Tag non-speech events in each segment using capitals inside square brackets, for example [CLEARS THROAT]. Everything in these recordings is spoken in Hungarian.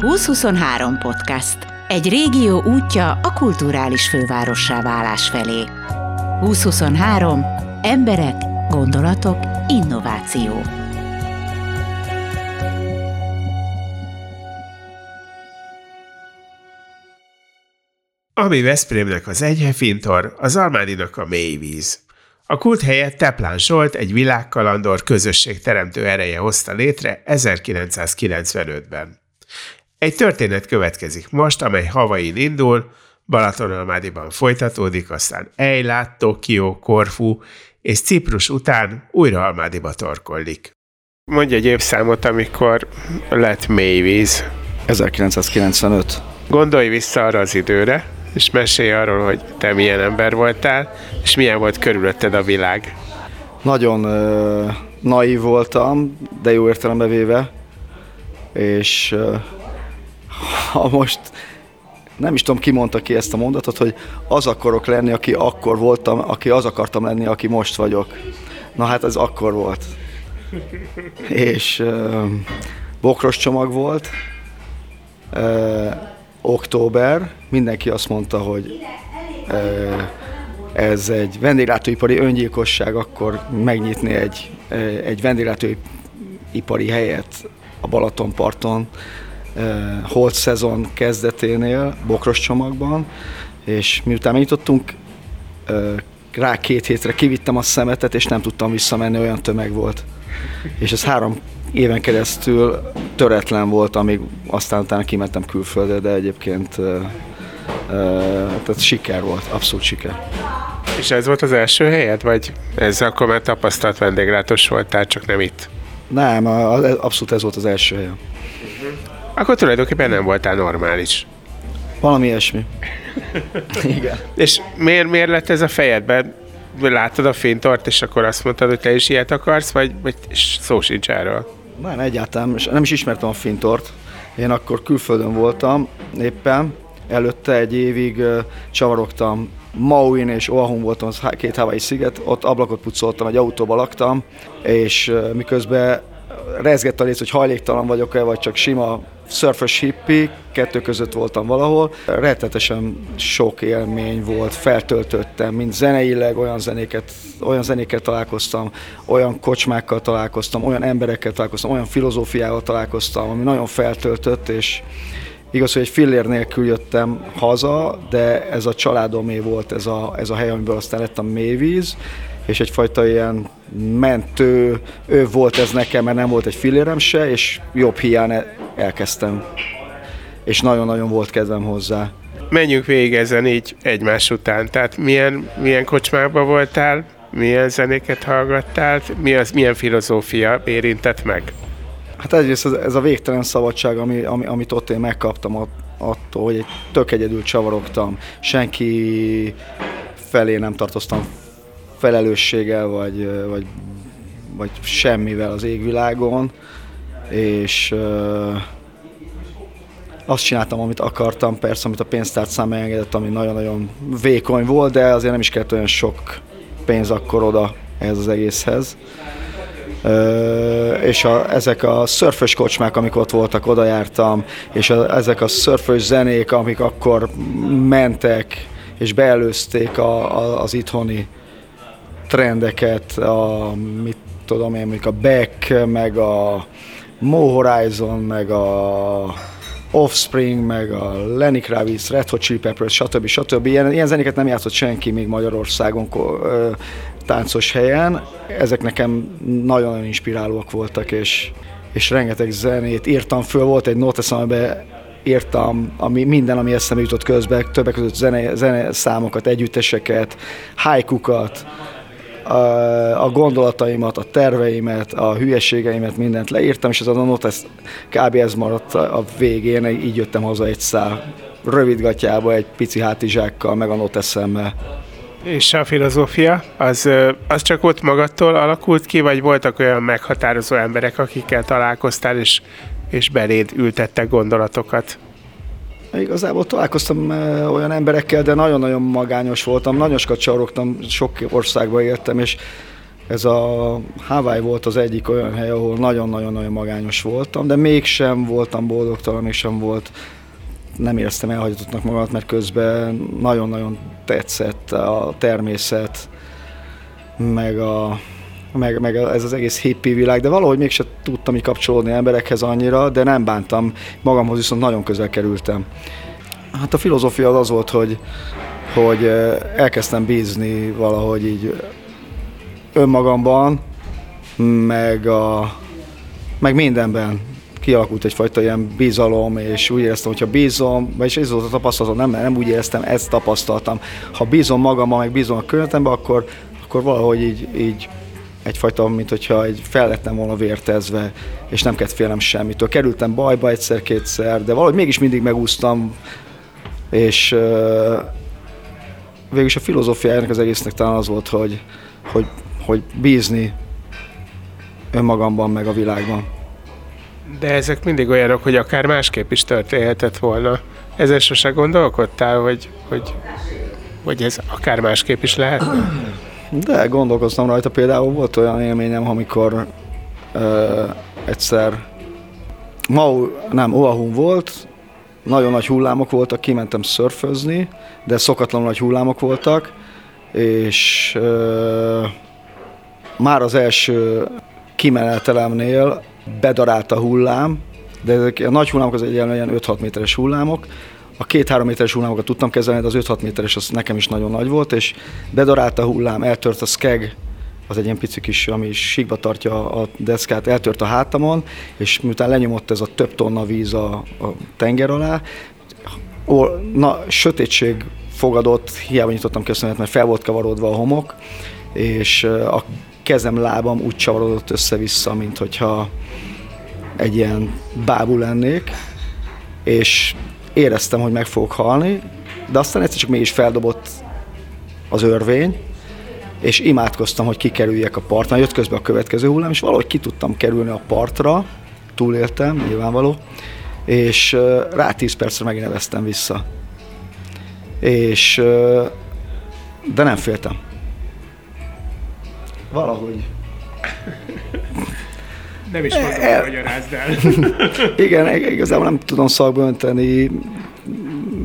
2023 podcast. Egy régió útja a kulturális fővárossá válás felé. 2023. Emberek, gondolatok, innováció. Ami Veszprémnek az enyhe az Almádinak a mélyvíz. A kult helyett Teplán Zsolt egy világkalandor közösség teremtő ereje hozta létre 1995-ben. Egy történet következik most, amely Havain indul, Balatonalmádiban folytatódik, aztán Eilát, Tokió, Korfu és Ciprus után újra Almádiba torkollik. Mondja egy évszámot, amikor lett mélyvíz. 1995. Gondolj vissza arra az időre, és mesélj arról, hogy te milyen ember voltál, és milyen volt körülötted a világ. Nagyon uh, naív voltam, de jó értelembe véve, és uh, ha most nem is tudom, ki mondta ki ezt a mondatot, hogy az akarok lenni, aki akkor voltam, aki az akartam lenni, aki most vagyok. Na hát ez akkor volt. És uh, bokros csomag volt, uh, október, mindenki azt mondta, hogy uh, ez egy vendéglátóipari öngyilkosság, akkor megnyitni egy, egy vendéglátóipari helyet a Balatonparton, holt szezon kezdeténél, bokros csomagban, és miután megnyitottunk, rá két hétre kivittem a szemetet, és nem tudtam visszamenni, olyan tömeg volt. És ez három éven keresztül töretlen volt, amíg aztán utána kimentem külföldre, de egyébként tehát siker volt, abszolút siker. És ez volt az első helyed, vagy ez akkor már tapasztalt vendéglátos voltál, csak nem itt? Nem, abszolút ez volt az első helyem. Akkor tulajdonképpen nem voltál normális. Valami ilyesmi. [LAUGHS] Igen. És miért, miért lett ez a fejedben? Láttad a fénytort, és akkor azt mondtad, hogy te is ilyet akarsz, vagy, vagy szó sincs erről? Nem, egyáltalán, nem is ismertem a fintort. Én akkor külföldön voltam éppen, előtte egy évig uh, csavarogtam Mauin és Oahun voltam, az két havai sziget, ott ablakot pucoltam, egy autóba laktam, és uh, miközben rezgett a léc, hogy hajléktalan vagyok-e, vagy csak sima surfers hippi, kettő között voltam valahol. Rettetesen sok élmény volt, feltöltöttem, mint zeneileg olyan zenéket, olyan zenéket találkoztam, olyan kocsmákkal találkoztam, olyan emberekkel találkoztam, olyan filozófiával találkoztam, ami nagyon feltöltött, és Igaz, hogy egy fillér nélkül jöttem haza, de ez a családomé volt ez a, ez a hely, amiből aztán lett a mélyvíz, és egyfajta ilyen mentő ő volt ez nekem, mert nem volt egy fillérem se, és jobb hiány elkezdtem. És nagyon-nagyon volt kedvem hozzá. Menjünk végig ezen így egymás után. Tehát milyen, milyen kocsmában voltál, milyen zenéket hallgattál, mi az, milyen filozófia érintett meg? Hát egyrészt ez, ez a végtelen szabadság, ami, ami, amit ott én megkaptam attól, hogy tök egyedül csavarogtam, senki felé nem tartoztam felelősséggel, vagy, vagy, vagy semmivel az égvilágon, és azt csináltam, amit akartam, persze, amit a pénztárcám engedett, ami nagyon-nagyon vékony volt, de azért nem is kellett olyan sok pénz akkor oda ehhez az egészhez. Uh, és a, ezek a szörfös kocsmák, amik ott voltak, oda jártam, és a, ezek a szörfös zenék, amik akkor mentek, és beelőzték a, a, az itthoni trendeket, a, mit tudom én, mondjuk a Beck, meg a Mo Horizon, meg a Offspring, meg a Lenny Kravitz, Red Hot Chili Peppers, stb. stb. Ilyen, ilyen zenéket nem játszott senki még Magyarországon ö, táncos helyen. Ezek nekem nagyon inspirálóak voltak, és, és rengeteg zenét írtam föl. Volt egy notesz, amiben írtam ami, minden, ami eszembe jutott közben, többek között zene, zene számokat, együtteseket, haikukat, a, a gondolataimat, a terveimet, a hülyeségeimet, mindent leírtam, és ez a not, ez, kb. ez maradt a végén, így jöttem haza egy szál rövidgatjába, egy pici hátizsákkal, meg a not eszemmel. És a filozófia, az, az csak ott magadtól alakult ki, vagy voltak olyan meghatározó emberek, akikkel találkoztál, és, és beléd ültettek gondolatokat? Igazából találkoztam olyan emberekkel, de nagyon-nagyon magányos voltam, nagyon sokat csalogtam, sok országba éltem, és ez a Hawaii volt az egyik olyan hely, ahol nagyon-nagyon-nagyon magányos voltam, de mégsem voltam boldogtalan, mégsem volt nem éreztem elhagyatottnak magamat, mert közben nagyon-nagyon tetszett a természet, meg, a, meg, meg ez az egész hippi világ, de valahogy mégsem tudtam így kapcsolódni emberekhez annyira, de nem bántam, magamhoz viszont nagyon közel kerültem. Hát a filozófia az, az volt, hogy, hogy elkezdtem bízni valahogy így önmagamban, meg, a, meg mindenben kialakult egyfajta ilyen bizalom, és úgy éreztem, hogyha bízom, vagyis ez volt a tapasztalatom, nem, nem úgy éreztem, ezt tapasztaltam. Ha bízom magamban, meg bízom a környezetemben, akkor, akkor valahogy így, így egyfajta, mint hogyha egy fel lettem volna vértezve, és nem kellett félnem semmitől. Kerültem bajba egyszer-kétszer, de valahogy mégis mindig megúsztam, és uh, végülis a filozófia ennek az egésznek talán az volt, hogy, hogy, hogy bízni önmagamban, meg a világban. De ezek mindig olyanok, hogy akár másképp is történhetett volna. Ezen sose gondolkodtál, hogy, hogy, hogy ez akár másképp is lehet? De gondolkoztam rajta. Például volt olyan élményem, amikor ö, egyszer Mau, nem, Oahun volt, nagyon nagy hullámok voltak, kimentem szörfözni, de szokatlanul nagy hullámok voltak, és ö, már az első kimenetelemnél bedarált a hullám, de ezek a nagy hullámok az egy ilyen 5-6 méteres hullámok, a két-három méteres hullámokat tudtam kezelni, de az 5-6 méteres az nekem is nagyon nagy volt, és bedarált a hullám, eltört a skeg, az egy ilyen pici kis, ami síkba tartja a deszkát, eltört a hátamon, és miután lenyomott ez a több tonna víz a, a tenger alá, ó, na, sötétség fogadott, hiába nyitottam a mert fel volt kavarodva a homok, és a kezem, lábam úgy csavarodott össze-vissza, mint hogyha egy ilyen bábú lennék, és éreztem, hogy meg fogok halni, de aztán egyszer csak mégis feldobott az örvény, és imádkoztam, hogy kikerüljek a partra. Jött közben a következő hullám, és valahogy ki tudtam kerülni a partra, túléltem, nyilvánvaló, és rá 10 percre megint neveztem vissza. És, de nem féltem. Valahogy. Nem is mondom, el... magyarázd el. [LAUGHS] Igen, igazából nem tudom szakba önteni,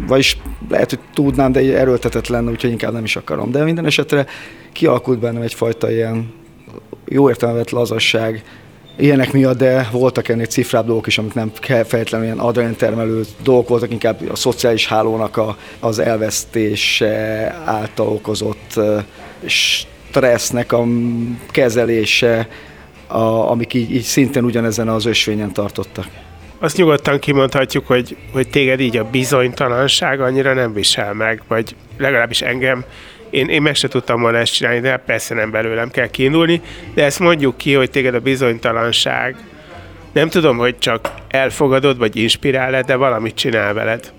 vagyis lehet, hogy tudnám, de erőltetett lenne, úgyhogy inkább nem is akarom. De minden esetre kialakult bennem egyfajta ilyen jó értelmet lazasság, ilyenek miatt, de voltak ennél cifrább dolgok is, amik nem feltétlenül ilyen adrenalin termelő dolgok voltak, inkább a szociális hálónak a, az elvesztése által okozott stressznek a kezelése, a, amik így, így szintén ugyanezen az ösvényen tartottak. Azt nyugodtan kimondhatjuk, hogy, hogy téged így a bizonytalanság annyira nem visel meg, vagy legalábbis engem. Én, én meg se tudtam volna ezt csinálni, de persze nem belőlem kell kiindulni, de ezt mondjuk ki, hogy téged a bizonytalanság nem tudom, hogy csak elfogadod, vagy inspirál de valamit csinál veled.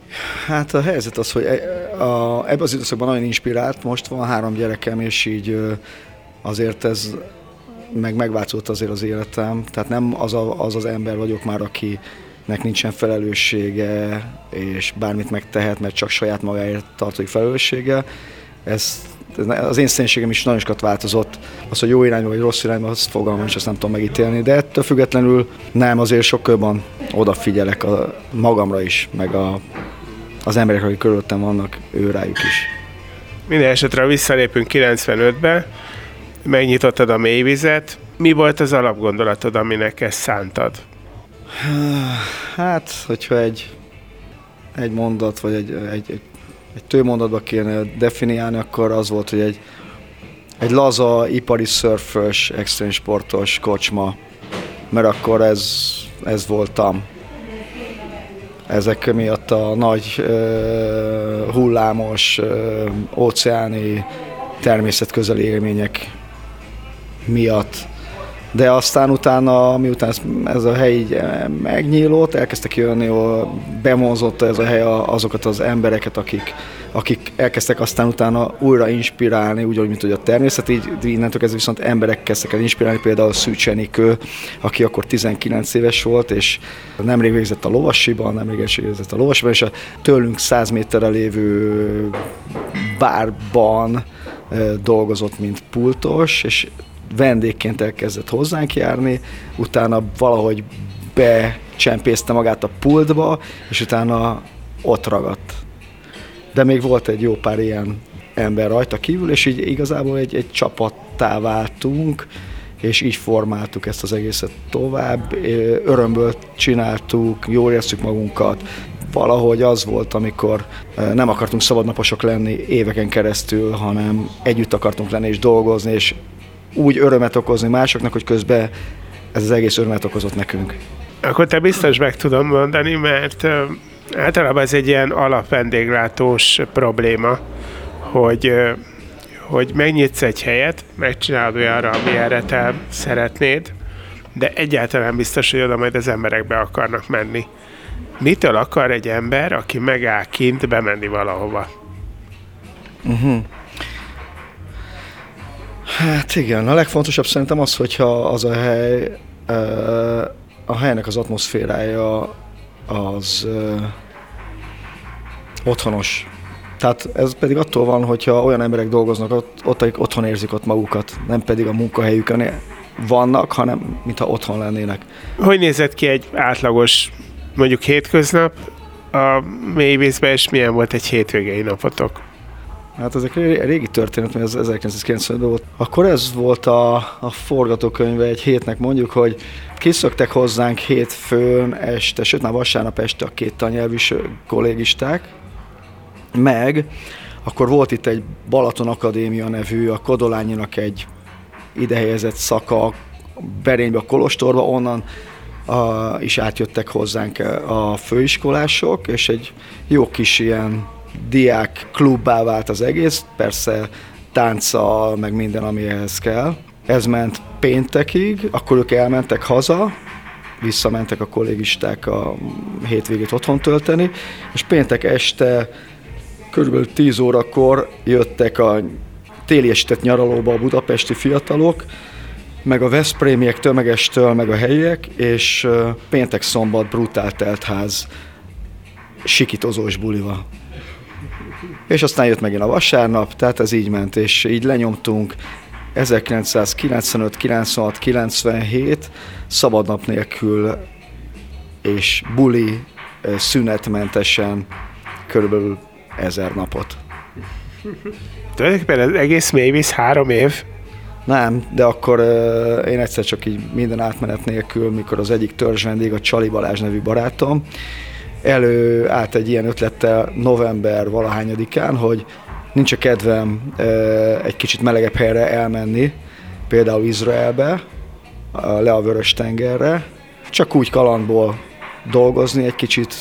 Hát a helyzet az, hogy e, a, ebben az időszakban nagyon inspirált, most van három gyerekem, és így azért ez meg megváltozott azért az életem. Tehát nem az, a, az az ember vagyok már, akinek nincsen felelőssége, és bármit megtehet, mert csak saját magáért tartódik felelőssége. Ez, az én szénségem is nagyon sokat változott. Az, hogy jó irányba vagy rossz irányba, azt fogalmam is, azt nem tudom megítélni. De ettől függetlenül nem, azért sokkal odafigyelek a magamra is, meg a az emberek, akik körülöttem vannak, ő rájuk is. Minden esetre visszalépünk 95-be, megnyitottad a mélyvizet. Mi volt az alapgondolatod, aminek ezt szántad? Hát, hogyha egy, egy mondat, vagy egy, egy, egy, egy tőmondatba kéne definiálni, akkor az volt, hogy egy, egy laza, ipari szörfös, extrém sportos kocsma, mert akkor ez, ez voltam ezek miatt a nagy uh, hullámos uh, óceáni természetközeli élmények miatt. De aztán utána, miután ez, a hely így megnyílott, elkezdtek jönni, bemonzott ez a hely azokat az embereket, akik akik elkezdtek aztán utána újra inspirálni, úgy, mint hogy a természet, így innentől kezdve viszont emberek kezdtek el inspirálni, például Szűcs Enikő, aki akkor 19 éves volt, és nemrég végzett a lovasiban, nemrég végzett a lovasiban, és a tőlünk 100 méterre lévő bárban dolgozott, mint pultos, és vendégként elkezdett hozzánk járni, utána valahogy becsempészte magát a pultba, és utána ott ragadt. De még volt egy jó pár ilyen ember rajta kívül, és így igazából egy, egy csapattá váltunk, és így formáltuk ezt az egészet tovább. Örömből csináltuk, jól éreztük magunkat, valahogy az volt, amikor nem akartunk szabadnaposok lenni éveken keresztül, hanem együtt akartunk lenni és dolgozni, és úgy örömet okozni másoknak, hogy közben ez az egész örömet okozott nekünk. Akkor te biztos meg tudom mondani, mert általában ez egy ilyen alapvendéglátós probléma, hogy hogy megnyitsz egy helyet, megcsinálod olyanra, amilyenre te szeretnéd, de egyáltalán biztos, hogy oda majd az emberek be akarnak menni. Mitől akar egy ember, aki megáll kint, bemenni valahova? Uh-huh. Hát igen, a legfontosabb szerintem az, hogyha az a hely, a helynek az atmoszférája az otthonos. Tehát ez pedig attól van, hogyha olyan emberek dolgoznak ott, ott akik otthon érzik ott magukat, nem pedig a munkahelyükön vannak, hanem mintha otthon lennének. Hogy nézett ki egy átlagos, mondjuk hétköznap a mélyvízben, és milyen volt egy hétvégei napotok? Hát ezek régi történet, mert ez 1990-ben volt. Akkor ez volt a, a forgatókönyve egy hétnek mondjuk, hogy kiszöktek hozzánk hétfőn este, sőt már vasárnap este a két tanyelvűs kollégisták, meg akkor volt itt egy Balaton Akadémia nevű, a Kodolányinak egy idehelyezett szaka Berénybe a Kolostorba, onnan a, is átjöttek hozzánk a főiskolások, és egy jó kis ilyen diák klubbá vált az egész, persze tánccal, meg minden, ami ehhez kell. Ez ment péntekig, akkor ők elmentek haza, visszamentek a kollégisták a hétvégét otthon tölteni, és péntek este Körülbelül 10 órakor jöttek a téli estet nyaralóba a budapesti fiatalok, meg a Veszprémiek tömegestől, meg a helyiek, és péntek-szombat brutál teltház sikitozós bulival. És aztán jött megint a vasárnap, tehát ez így ment, és így lenyomtunk 1995, 96, 97 szabadnap nélkül és buli szünetmentesen körülbelül ezer napot. Tulajdonképpen az egész mélyvíz három év? Nem, de akkor uh, én egyszer csak így minden átmenet nélkül, mikor az egyik törzs vendég, a Csali Balázs nevű barátom, elő állt egy ilyen ötlettel november valahányadikán, hogy nincs a kedvem egy kicsit melegebb helyre elmenni, például Izraelbe, le a Vörös tengerre, csak úgy kalandból dolgozni, egy kicsit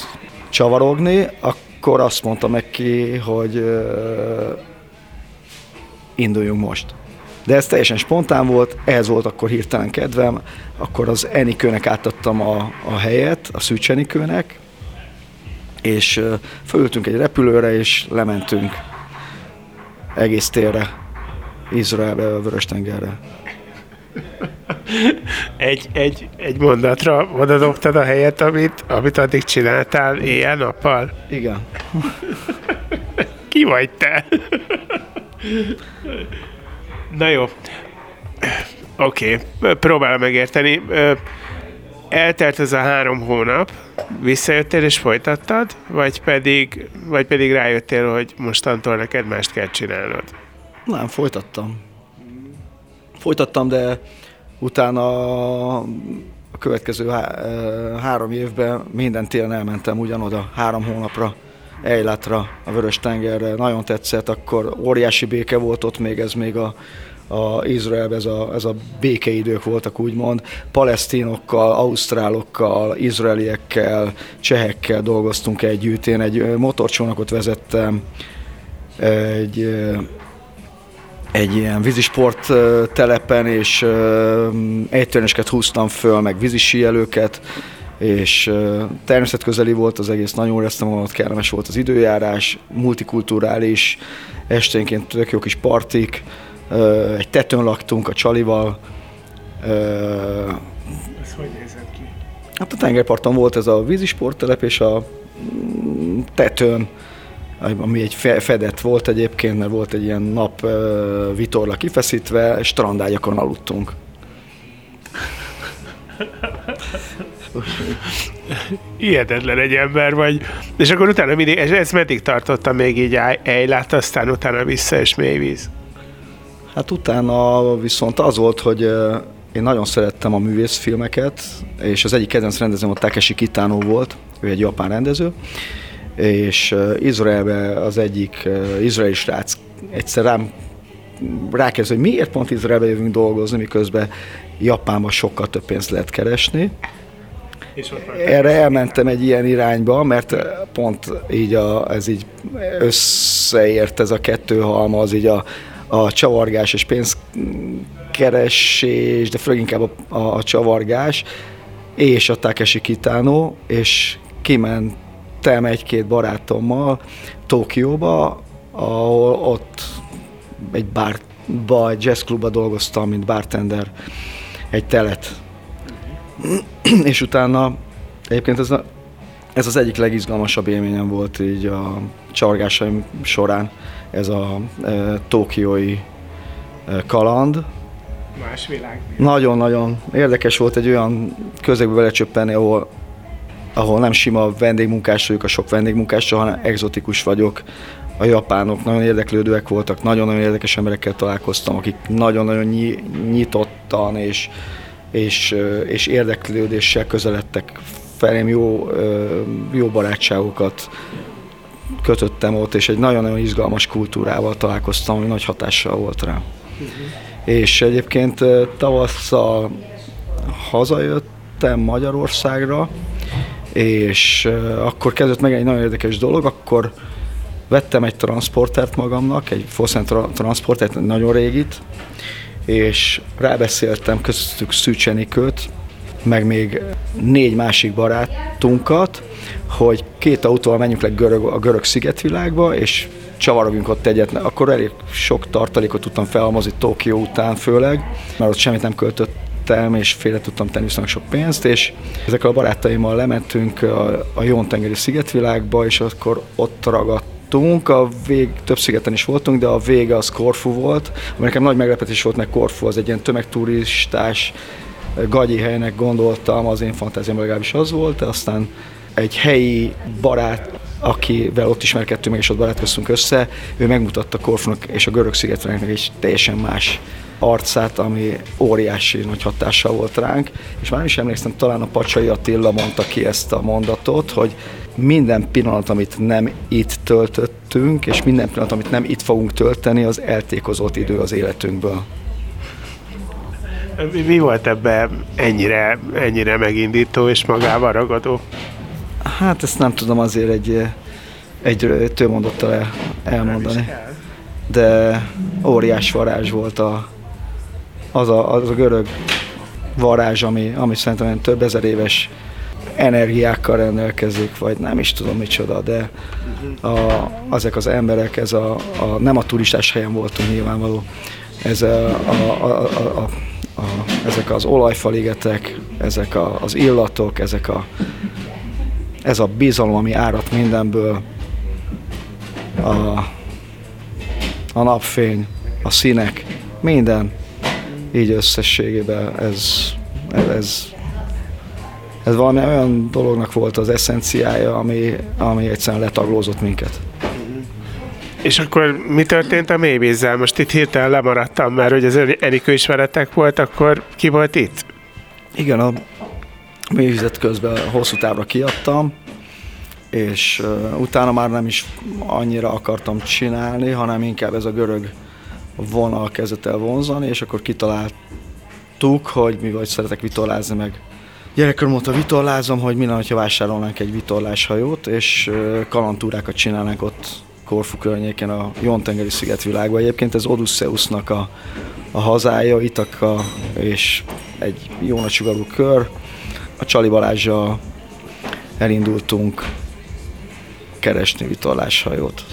csavarogni, akkor azt mondta neki, hogy uh, induljunk most. De ez teljesen spontán volt, ehhez volt akkor hirtelen kedvem, akkor az Enikőnek átadtam a, a helyet, a Szűcs Enikőnek, és fölültünk egy repülőre, és lementünk egész térre, Izraelbe, a Vörös-tengerre. [LAUGHS] egy, egy, egy mondatra oda dobtad a helyet, amit, amit addig csináltál éjjel-nappal? Igen. [LAUGHS] Ki vagy te? [LAUGHS] Na jó. Oké, okay. próbálom megérteni. Eltelt ez a három hónap, visszajöttél és folytattad, vagy pedig, vagy pedig rájöttél, hogy mostantól neked mást kell csinálnod? Nem, folytattam folytattam, de utána a következő há- három évben minden télen elmentem ugyanoda, három hónapra, Ejlátra, a Vörös tengerre. Nagyon tetszett, akkor óriási béke volt ott még, ez még a, a Izraelben ez a, ez a békeidők voltak úgymond, palesztinokkal, ausztrálokkal, izraeliekkel, csehekkel dolgoztunk együtt. Én egy motorcsónakot vezettem, egy egy ilyen vízisport telepen, és egytörnéseket húztam föl, meg vízisíjelőket, és természetközeli volt az egész, nagyon éreztem magam, kellemes volt az időjárás, multikulturális, esténként tök jó kis partik, egy tetőn laktunk a csalival. Ez hogy nézett ki? Hát a tengerparton volt ez a vízisporttelep, és a mm, tetőn ami egy fedett volt egyébként, mert volt egy ilyen nap vitorla kifeszítve, strandágyakon aludtunk. Hihetetlen egy ember vagy. És akkor utána mindig, és ez meddig tartotta még így Ejlát, aztán utána vissza és mélyvíz? Hát utána viszont az volt, hogy én nagyon szerettem a művészfilmeket, és az egyik kedvenc rendezőm a Takeshi Kitano volt, ő egy japán rendező, és Izraelbe az egyik izraeli srác egyszer rám rákérdez, hogy miért pont Izraelbe jövünk dolgozni, miközben Japánban sokkal több pénzt lehet keresni. Erre elmentem egy ilyen irányba, mert pont így a, ez így összeért ez a kettő halmaz, így a, a csavargás és pénzkeresés, de főleg inkább a, a, a csavargás, és a Takeshi Kitano, és kimentem egy-két barátommal Tokióba, ahol ott egy bárba, egy jazzklubba dolgoztam, mint bartender, egy telet. [CLEARS THROAT] és utána egyébként ez, a, ez az egyik legizgalmasabb élményem volt így a csavargásaim során, ez a e, tokiói e, kaland. Más világ. Nagyon-nagyon érdekes volt egy olyan közegbe belecsöppenni, ahol ahol nem sima vendégmunkás vagyok a sok vendégmunkással, hanem exotikus vagyok. A japánok nagyon érdeklődőek voltak, nagyon-nagyon érdekes emberekkel találkoztam, akik nagyon-nagyon nyitottan és, és, és érdeklődéssel közeledtek felém jó, jó barátságokat kötöttem ott, és egy nagyon-nagyon izgalmas kultúrával találkoztam, ami nagy hatással volt rá. Uh-huh. És egyébként tavasszal hazajöttem Magyarországra, és akkor kezdett meg egy nagyon érdekes dolog, akkor vettem egy transportert magamnak, egy Fossen transportert, egy nagyon régit, és rábeszéltem köztük Szűcsenikőt, meg még négy másik barátunkat, hogy két autóval menjünk le görög, a görög szigetvilágba, és csavarogjunk ott egyet. Akkor elég sok tartalékot tudtam felhalmozni Tokió után főleg, mert ott semmit nem költött vettem, és félre tudtam tenni viszonylag sok pénzt, és ezekkel a barátaimmal lementünk a, a Jón-tengeri szigetvilágba, és akkor ott ragadt a vég, több szigeten is voltunk, de a vége az Korfu volt, ami nekem nagy meglepetés volt, mert Korfu az egy ilyen tömegturistás, gagyi helynek gondoltam, az én fantáziám legalábbis az volt, aztán egy helyi barát, akivel ott ismerkedtünk meg, és ott barátkoztunk össze, ő megmutatta Korfunak és a görög szigetvilágnak egy teljesen más arcát, ami óriási nagy hatással volt ránk, és már nem is emlékszem, talán a Pacsai Attila mondta ki ezt a mondatot, hogy minden pillanat, amit nem itt töltöttünk, és minden pillanat, amit nem itt fogunk tölteni, az eltékozott idő az életünkből. Mi volt ebben ennyire, ennyire megindító és magával ragadó? Hát ezt nem tudom azért egy, egy tőmondottal elmondani. De óriás varázs volt a, az a, az a görög varázs, ami, ami szerintem több ezer éves energiákkal rendelkezik, vagy nem is tudom micsoda, de a, ezek az emberek, ez a, a, nem a turistás helyen voltunk nyilvánvaló, ez a, a, a, a, a, ezek az olajfaligetek, ezek a, az illatok, ezek a, ez a bizalom, ami árat mindenből, a, a napfény, a színek, minden, így összességében ez, ez, ez valami olyan dolognak volt az eszenciája, ami, ami egyszerűen letaglózott minket. És akkor mi történt a mélyvízzel? Most itt hirtelen lemaradtam, mert hogy az Enikő ismeretek volt, akkor ki volt itt? Igen, a mélyvizet közben hosszú távra kiadtam, és uh, utána már nem is annyira akartam csinálni, hanem inkább ez a görög vonal kezdett el vonzani, és akkor kitaláltuk, hogy mi vagy szeretek vitorlázni meg. Gyerekkor mondta, vitorlázom, hogy minden, ha vásárolnánk egy vitorláshajót, és kalantúrákat csinálnánk ott Korfu környéken a Jontengeri szigetvilágban. Egyébként ez Odysseusnak a, a hazája, Itaka és egy jó nagy sugarú kör. A Csali Balázsjal elindultunk keresni vitorláshajót.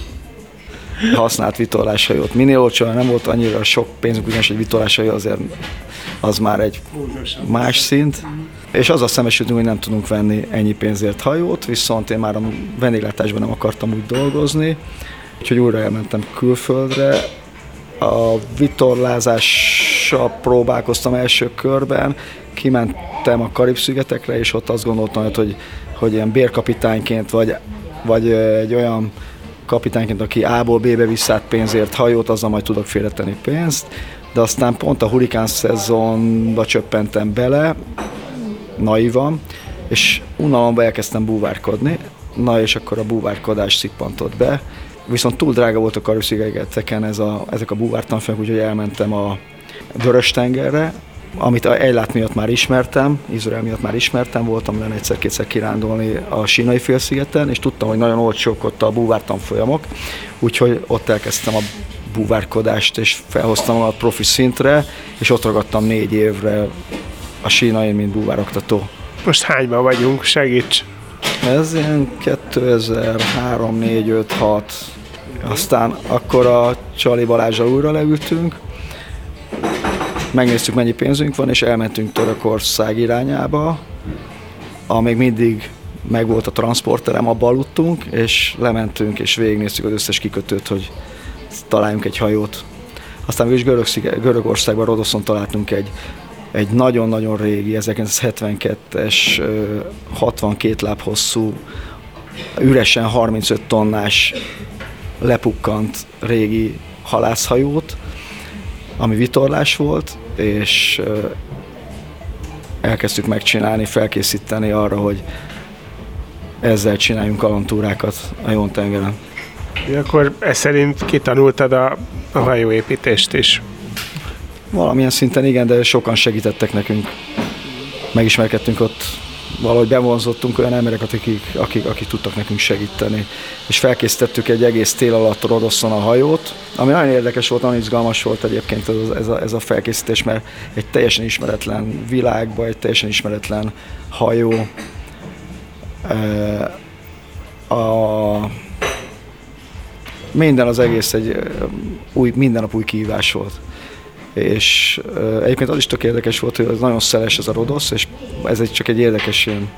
használt vitorláshajót. Minél olcsóan nem volt annyira sok pénzünk, ugyanis egy vitorláshajó azért az már egy más szint. És azzal szembesültünk, hogy nem tudunk venni ennyi pénzért hajót, viszont én már a vendéglátásban nem akartam úgy dolgozni, úgyhogy újra elmentem külföldre. A vitorlázással próbálkoztam első körben, kimentem a Karib-szigetekre, és ott azt gondoltam, hogy, hogy ilyen bérkapitányként, vagy, vagy egy olyan kapitányként, aki A-ból B-be visszát pénzért hajót, azzal majd tudok félretenni pénzt, de aztán pont a hurikán szezonba csöppentem bele, naivan, és unalomba elkezdtem búvárkodni, na és akkor a búvárkodás szippantott be, viszont túl drága volt a karuszigegeteken ez a, ezek a búvártanfolyamok, úgyhogy elmentem a Vörös-tengerre, amit Ejlát miatt már ismertem, Izrael miatt már ismertem, voltam lenne egyszer-kétszer kirándulni a sínai félszigeten, és tudtam, hogy nagyon olcsók ott a búvártanfolyamok, úgyhogy ott elkezdtem a búvárkodást, és felhoztam a profi szintre, és ott ragadtam négy évre a sínai, mint búvároktató. Most hányban vagyunk? Segíts! Ez ilyen 2003, 4, 5, 6. Aztán akkor a Csali Balázsa újra leültünk, megnéztük mennyi pénzünk van, és elmentünk Törökország irányába, amíg mindig meg volt a transporterem, abba aludtunk, és lementünk, és végignéztük az összes kikötőt, hogy találjunk egy hajót. Aztán is Görög, Görögországban, Rodoszon találtunk egy egy nagyon-nagyon régi, 1972-es, 62 láb hosszú, üresen 35 tonnás lepukkant régi halászhajót, ami vitorlás volt, és elkezdtük megcsinálni, felkészíteni arra, hogy ezzel csináljunk kalantúrákat a Jón-tengeren. Akkor ez szerint kitanultad a, a hajóépítést is? Valamilyen szinten igen, de sokan segítettek nekünk. Megismerkedtünk ott, valahogy bevonzottunk olyan emberek, akik, akik, akik tudtak nekünk segíteni. És felkészítettük egy egész tél alatt Rodoszon a hajót, ami nagyon érdekes volt, nagyon izgalmas volt egyébként ez, ez, a, ez a felkészítés, mert egy teljesen ismeretlen világban, egy teljesen ismeretlen hajó, a, minden az egész egy új, minden nap új kihívás volt és egyébként az is tök érdekes volt, hogy nagyon szeles ez a Rodosz, és ez egy csak egy érdekes ilyen,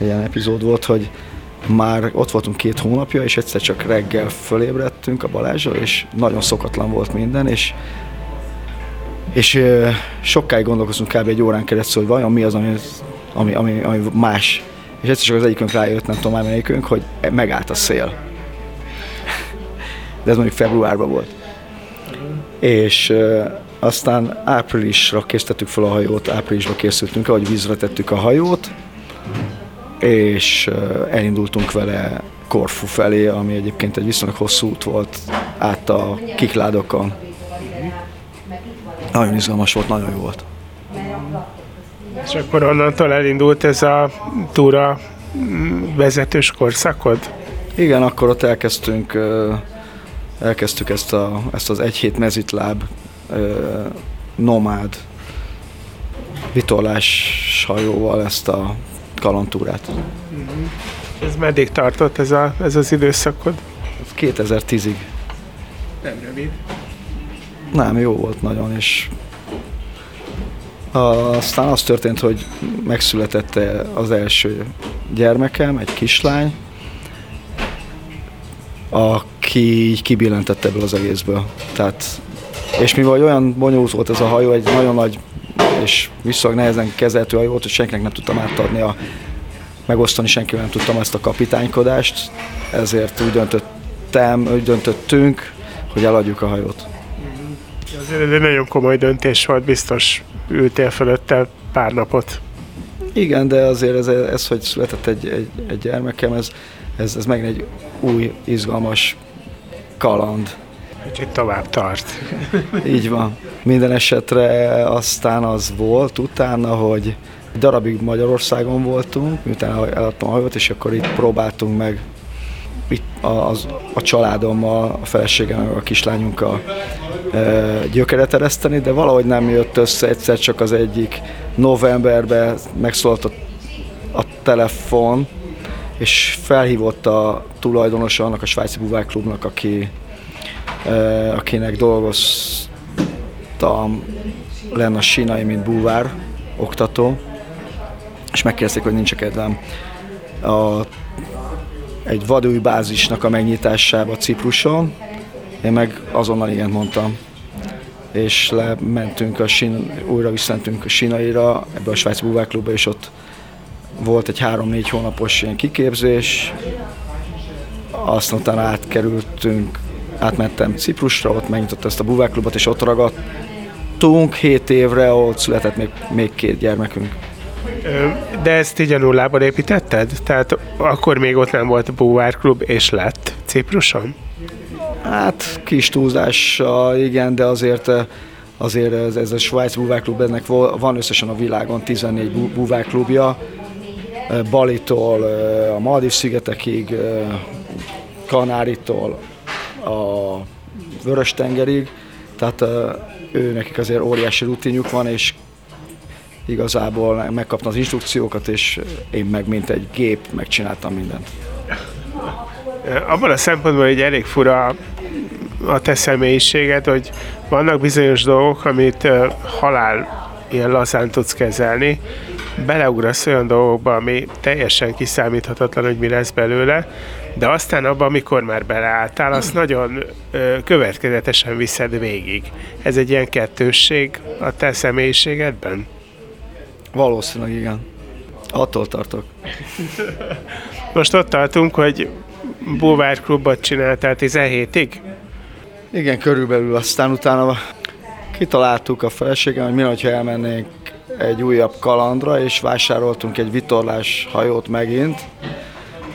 ilyen epizód volt, hogy már ott voltunk két hónapja, és egyszer csak reggel fölébredtünk a Balázsra, és nagyon szokatlan volt minden, és és sokáig gondolkoztunk kb. egy órán keresztül, hogy vajon mi az, ami, ami, ami, ami más. És egyszer csak az egyikünk rájött, nem tudom már melyikünk, hogy megállt a szél. De ez mondjuk februárban volt. És aztán áprilisra készítettük fel a hajót, áprilisra készültünk, ahogy vízre tettük a hajót, és elindultunk vele Korfu felé, ami egyébként egy viszonylag hosszú út volt át a kikládokon. Nagyon izgalmas volt, nagyon jó volt. És akkor onnantól elindult ez a túra vezetős korszakod? Igen, akkor ott elkezdtünk, elkezdtük ezt, a, ezt az egy hét mezitláb nomád vitorlás hajóval ezt a kalantúrát. Mm-hmm. Ez meddig tartott ez, a, ez az időszakod? 2010-ig. Nem rövid. Nem, jó volt nagyon, és aztán az történt, hogy megszületett az első gyermekem, egy kislány, aki így kibillentett ebből az egészből. Tehát és mivel olyan bonyolult volt ez a hajó, egy nagyon nagy és viszonylag nehezen kezelhető hajó volt, hogy senkinek nem tudtam átadni a megosztani senkivel nem tudtam ezt a kapitánykodást, ezért úgy döntöttem, úgy döntöttünk, hogy eladjuk a hajót. Azért ez egy nagyon komoly döntés volt, biztos ültél fölötte pár napot. Igen, de azért ez, ez hogy született egy, egy, egy gyermekem, ez, ez, ez megint egy új, izgalmas kaland. Kicsit tovább tart. Így van. Minden esetre aztán az volt utána, hogy darabig Magyarországon voltunk, miután eladtam a hajót, és akkor itt próbáltunk meg itt a, az, a családommal, a feleségemmel, a kislányunkkal e, gyökeret ereszteni, de valahogy nem jött össze, egyszer csak az egyik novemberben megszólalt a, a telefon, és felhívott a tulajdonosa annak a svájci buvárklubnak, aki akinek dolgoztam lenne a Sinai, mint búvár oktató, és megkérdezték, hogy nincs kedvem a, egy vadúj bázisnak a megnyitásába Cipruson, én meg azonnal igen mondtam. És lementünk a Sin, újra visszamentünk a Sinaira, ebbe a Svájci Búvárklubba, és ott volt egy három-négy hónapos ilyen kiképzés, azt utána átkerültünk, átmentem Ciprusra, ott megnyitott ezt a búvárklubot, és ott ragadtunk hét évre, ott született még, még két gyermekünk. De ezt így a nullából építetted? Tehát akkor még ott nem volt a búvárklub, és lett Cipruson? Hát kis túlzással, igen, de azért azért ez, ez a Svájc búvárklub, ennek van összesen a világon 14 búvárklubja, Balitól a Maldív szigetekig, Kanáritól a Vörös-tengerig, tehát ő nekik azért óriási rutinjuk van, és igazából megkaptam az instrukciókat, és én meg mint egy gép megcsináltam mindent. Abban a szempontból, hogy elég fura a te személyiséged, hogy vannak bizonyos dolgok, amit halál ilyen lazán tudsz kezelni, beleugrasz olyan dolgokba, ami teljesen kiszámíthatatlan, hogy mi lesz belőle, de aztán abban, amikor már beleálltál, azt nagyon ö, következetesen viszed végig. Ez egy ilyen kettősség a te személyiségedben? Valószínűleg igen. Attól tartok. [LAUGHS] Most ott tartunk, hogy Búvár klubot csináltál 17-ig? Igen, körülbelül. Aztán utána kitaláltuk a feleségem, hogy mi, ha elmennénk egy újabb kalandra, és vásároltunk egy vitorlás hajót megint,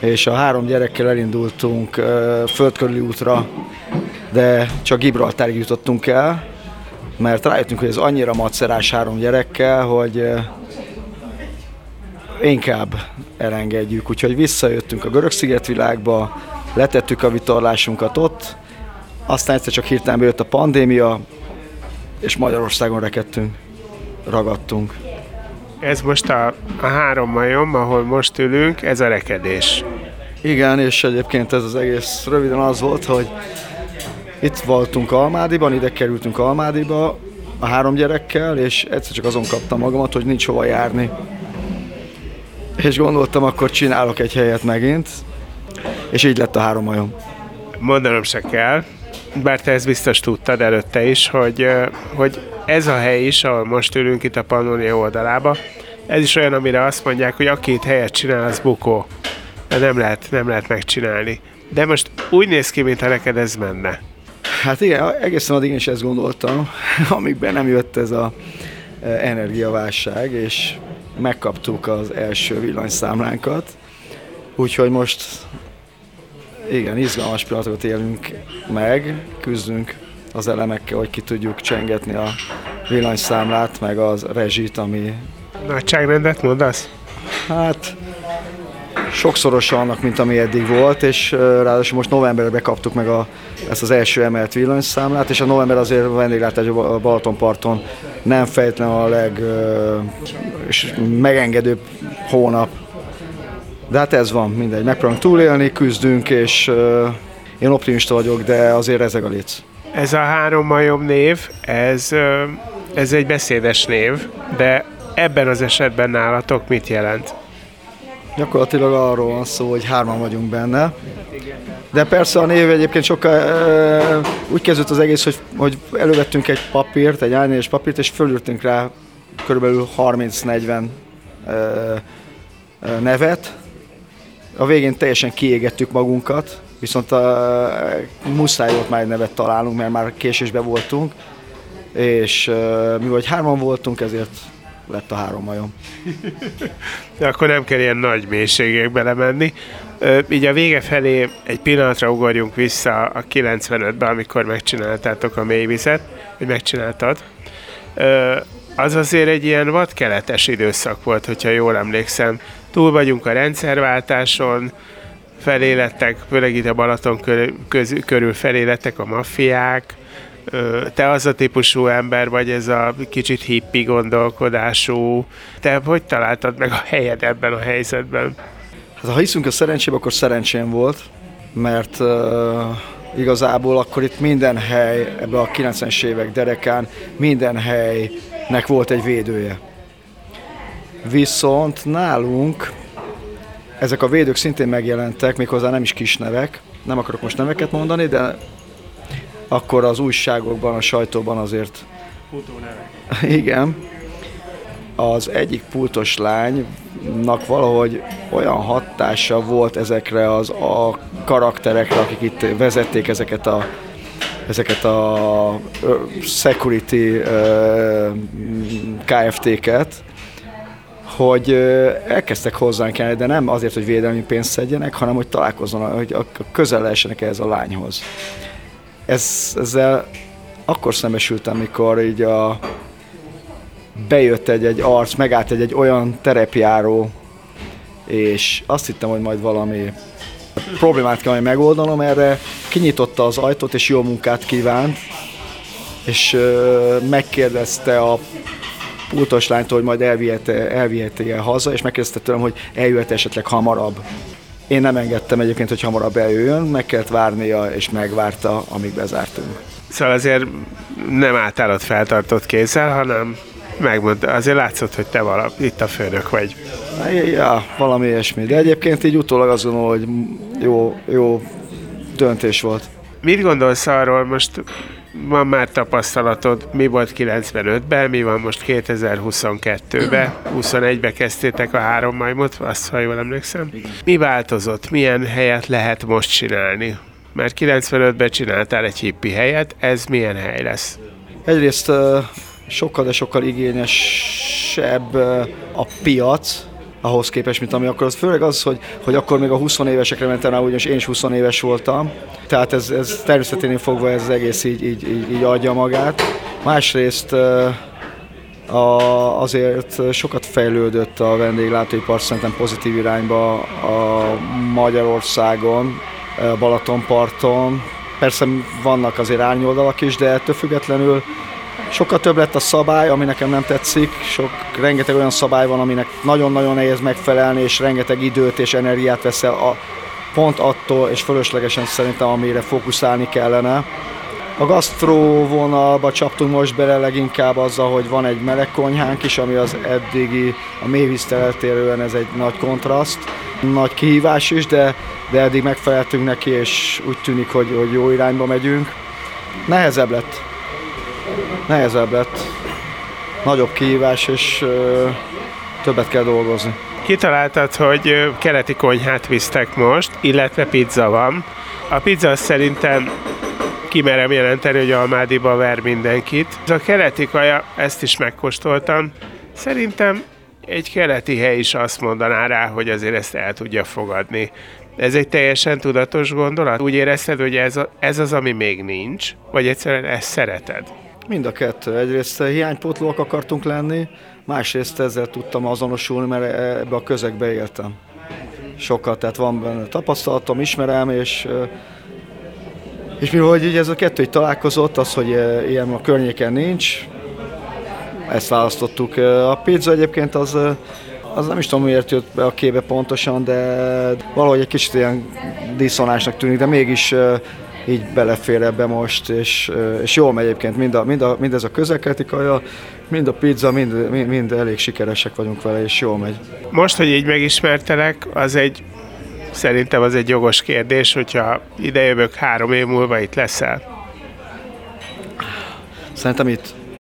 és a három gyerekkel elindultunk földkörüli útra, de csak Gibraltárig jutottunk el, mert rájöttünk, hogy ez annyira macerás három gyerekkel, hogy inkább elengedjük. Úgyhogy visszajöttünk a görög szigetvilágba, letettük a vitorlásunkat ott, aztán egyszer csak hirtelen bejött a pandémia, és Magyarországon rekedtünk, ragadtunk. Ez most a, a három majom, ahol most ülünk, ez a rekedés. Igen, és egyébként ez az egész röviden az volt, hogy itt voltunk Almádiban, ide kerültünk Almádiba a három gyerekkel, és egyszer csak azon kaptam magamat, hogy nincs hova járni. És gondoltam, akkor csinálok egy helyet megint, és így lett a három majom. Mondanom se kell, bár te ezt biztos tudtad előtte is, hogy, hogy ez a hely is, ahol most ülünk itt a Pannonia oldalába, ez is olyan, amire azt mondják, hogy aki itt helyet csinál, az bukó. De nem lehet, nem lehet megcsinálni. De most úgy néz ki, mintha neked ez menne. Hát igen, egészen addig is ezt gondoltam, [LAUGHS] amikben nem jött ez a energiaválság, és megkaptuk az első villanyszámlánkat. Úgyhogy most igen, izgalmas pillanatokat élünk meg, küzdünk az elemekkel, hogy ki tudjuk csengetni a villanyszámlát, meg az rezsit, ami... Nagyságrendet mondasz? Hát sokszorosan annak, mint ami eddig volt, és ráadásul most novemberben kaptuk meg a, ezt az első emelt villanyszámlát, és a november azért a vendéglátás a Balatonparton nem fejtlen a leg és megengedőbb hónap. De hát ez van, mindegy, megpróbálunk túlélni, küzdünk, és uh, én optimista vagyok, de azért ezek a léc. Ez a három majom név, ez, ez egy beszédes név, de ebben az esetben nálatok mit jelent? Gyakorlatilag arról van szó, hogy hárman vagyunk benne. De persze a név egyébként sokkal e, úgy kezdődött az egész, hogy, hogy elővettünk egy papírt, egy a papírt, és fölültünk rá körülbelül 30-40 e, e, nevet. A végén teljesen kiégettük magunkat, viszont a, muszáj volt már egy nevet találnunk, mert már késésben voltunk, és mi vagy hárman voltunk, ezért lett a három majom. [LAUGHS] De akkor nem kell ilyen nagy mélységekbe belemenni. Így a vége felé egy pillanatra ugorjunk vissza a 95-ben, amikor megcsináltátok a mélyvizet, vagy megcsináltad. Az azért egy ilyen vadkeletes időszak volt, hogyha jól emlékszem. Túl vagyunk a rendszerváltáson, felé lettek, főleg itt a Balaton körül, körül felé lettek a maffiák, te az a típusú ember vagy, ez a kicsit hippi gondolkodású. Te hogy találtad meg a helyed ebben a helyzetben? Hát ha hiszünk a szerencsébe, akkor szerencsém volt, mert uh, igazából akkor itt minden hely, ebbe a 90-es évek derekán, minden helynek volt egy védője. Viszont nálunk ezek a védők szintén megjelentek, méghozzá nem is kis nevek, nem akarok most neveket mondani, de akkor az újságokban, a sajtóban azért... Igen. Az egyik pultos lánynak valahogy olyan hatása volt ezekre az a karakterekre, akik itt vezették ezeket a ezeket a security KFT-ket, hogy elkezdtek hozzánk járni, de nem azért, hogy védelmi pénzt szedjenek, hanem hogy találkozzanak, hogy közel lehessenek ehhez a lányhoz. Ez, ezzel akkor szembesültem, mikor így a, bejött egy, egy arc, megállt egy, egy olyan terepjáró, és azt hittem, hogy majd valami problémát kell majd megoldanom, erre kinyitotta az ajtót, és jó munkát kívánt, és megkérdezte a pultos lánytól, hogy majd elvihette, elvihette el haza, és megkérdezte tőlem, hogy eljöhet esetleg hamarabb. Én nem engedtem egyébként, hogy hamarabb eljöjjön, meg kellett várnia, és megvárta, amíg bezártunk. Szóval azért nem általad feltartott kézzel, hanem megmondta, azért látszott, hogy te valami, itt a főnök vagy. Ja, valami ilyesmi. De egyébként így utólag azt gondolom, hogy jó, jó döntés volt. Mit gondolsz arról, most van már tapasztalatod, mi volt 95-ben, mi van most 2022-ben, 21-ben kezdtétek a három majmot, azt, ha jól emlékszem. Mi változott, milyen helyet lehet most csinálni? Mert 95-ben csináltál egy hippi helyet, ez milyen hely lesz? Egyrészt sokkal, de sokkal igényesebb a piac, ahhoz képest, mint ami akkor. Az főleg az, hogy, hogy akkor még a 20 évesekre mentem rá, ugyanis én is 20 éves voltam. Tehát ez, ez természetén fogva ez az egész így, így, így, így adja magát. Másrészt a, azért sokat fejlődött a vendéglátóipar szerintem pozitív irányba a Magyarországon, Balatonparton. Persze vannak azért árnyoldalak is, de ettől függetlenül Sokkal több lett a szabály, ami nekem nem tetszik, sok, rengeteg olyan szabály van, aminek nagyon-nagyon nehéz megfelelni, és rengeteg időt és energiát veszel a, pont attól, és fölöslegesen szerintem, amire fókuszálni kellene. A gasztró vonalba csaptunk most bele leginkább azzal, hogy van egy meleg konyhánk is, ami az eddigi, a mélyvíz ez egy nagy kontraszt, nagy kihívás is, de, de eddig megfeleltünk neki, és úgy tűnik, hogy, hogy jó irányba megyünk. Nehezebb lett, nehezebb lett, nagyobb kihívás, és ö, többet kell dolgozni. Kitaláltad, hogy keleti konyhát visztek most, illetve pizza van. A pizza szerintem kimerem jelenteni, hogy Almádiba ver mindenkit. Ez a keleti kaja, ezt is megkóstoltam. Szerintem egy keleti hely is azt mondaná rá, hogy azért ezt el tudja fogadni. Ez egy teljesen tudatos gondolat? Úgy érezted, hogy ez, a, ez az, ami még nincs? Vagy egyszerűen ezt szereted? Mind a kettő. Egyrészt hiánypótlóak akartunk lenni, másrészt ezzel tudtam azonosulni, mert ebbe a közegbe éltem. Sokat, tehát van benne tapasztalatom, ismerem, és és mivel hogy ez a kettő így találkozott, az, hogy ilyen a környéken nincs, ezt választottuk. A pizza egyébként az, az nem is tudom miért jött be a képbe pontosan, de valahogy egy kicsit ilyen diszonásnak tűnik, de mégis így belefér ebbe most, és, és jól megy egyébként mind, a, mind, a, mind ez a közelkeleti kaja, mind a pizza, mind, mind, mind elég sikeresek vagyunk vele, és jól megy. Most, hogy így megismertelek, az egy szerintem az egy jogos kérdés, hogyha idejövök három év múlva itt leszel. Szerintem itt.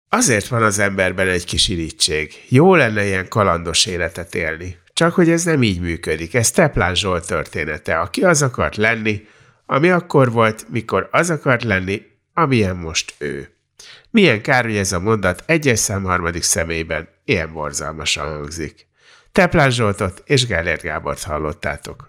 Azért van az emberben egy kis irítség. Jó lenne ilyen kalandos életet élni. Csak hogy ez nem így működik. Ez Teplán Zsolt története. Aki az akart lenni, ami akkor volt, mikor az akart lenni, amilyen most ő. Milyen kár, hogy ez a mondat egyes szám harmadik személyben ilyen borzalmasan hangzik. Teplán Zsoltot és Gellért Gábort hallottátok.